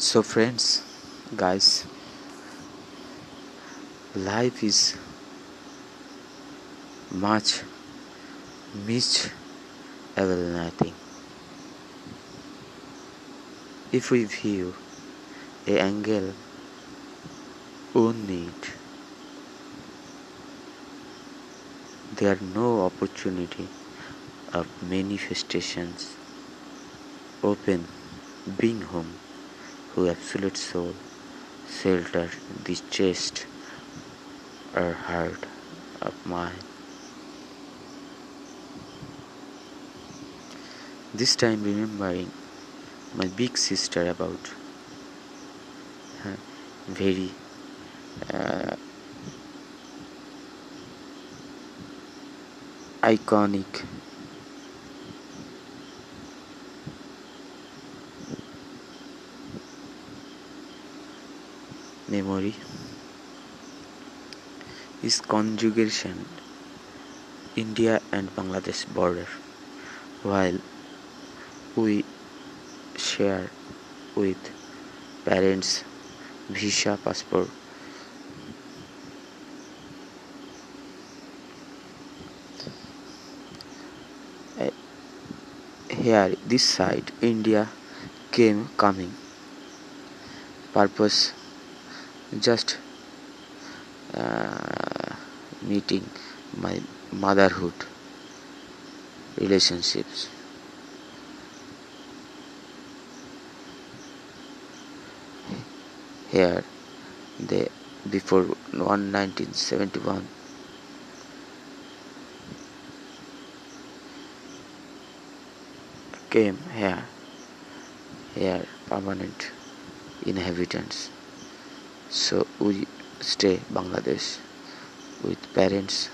So, friends, guys, life is much miserable nothing. If we view a angle on there are no opportunity of manifestations open being home who absolute soul shelter the chest or heart of mine. This time remembering my big sister about her very uh, iconic memory is conjugation India and Bangladesh border while we share with parents visa passport Eh, here this side India came coming purpose just uh, meeting my motherhood relationships. Here they before 1971 came here here permanent inhabitants so we stay bangladesh with parents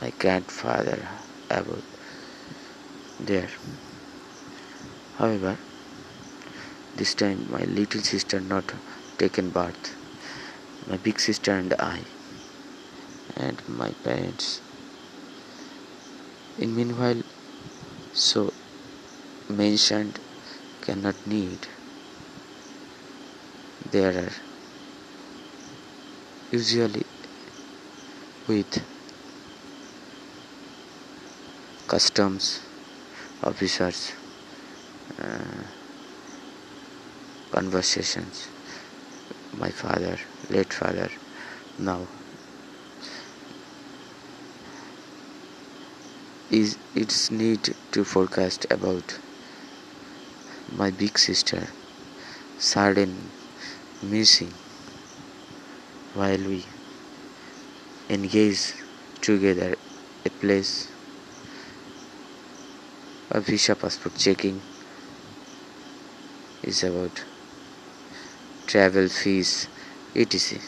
my grandfather about there? However this time my little sister not taken birth. My big sister and i and my parents. In meanwhile so mentioned cannot need. There are usually with customs officers uh, conversations. My father late father now is its need to forecast about my big sister sudden missing while we engage together a place. A visa passport checking is about travel fees etc.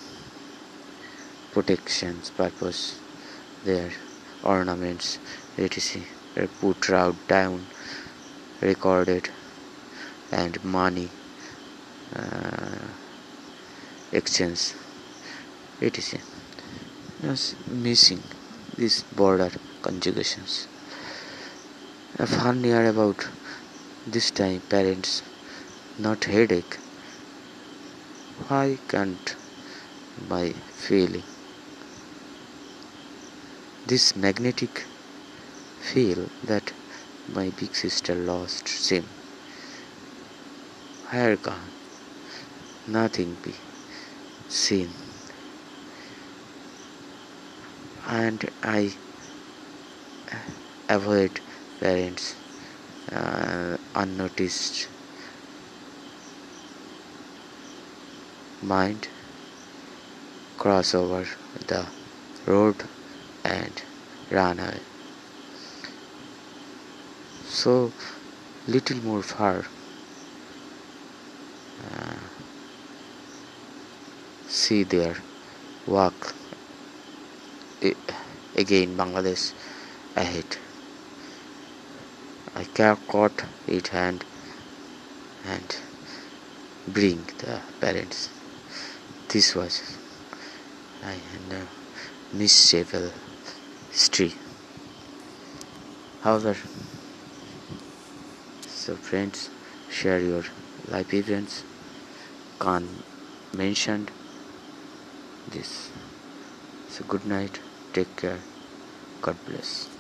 Protections purpose their ornaments etc. Put out down recorded and money uh, exchange etc just missing these border conjugations. A fun near about this time parents not headache. Why can't my feeling this magnetic feel that my big sister lost sim where gone? Nothing be seen and I avoid parents uh, unnoticed mind cross over the road and run away. So little more far uh, see there walk again Bangladesh ahead. I caught it hand and bring the parents this was I know miserable history however so friends share your life events. Khan mentioned this. So good night, take care, God bless.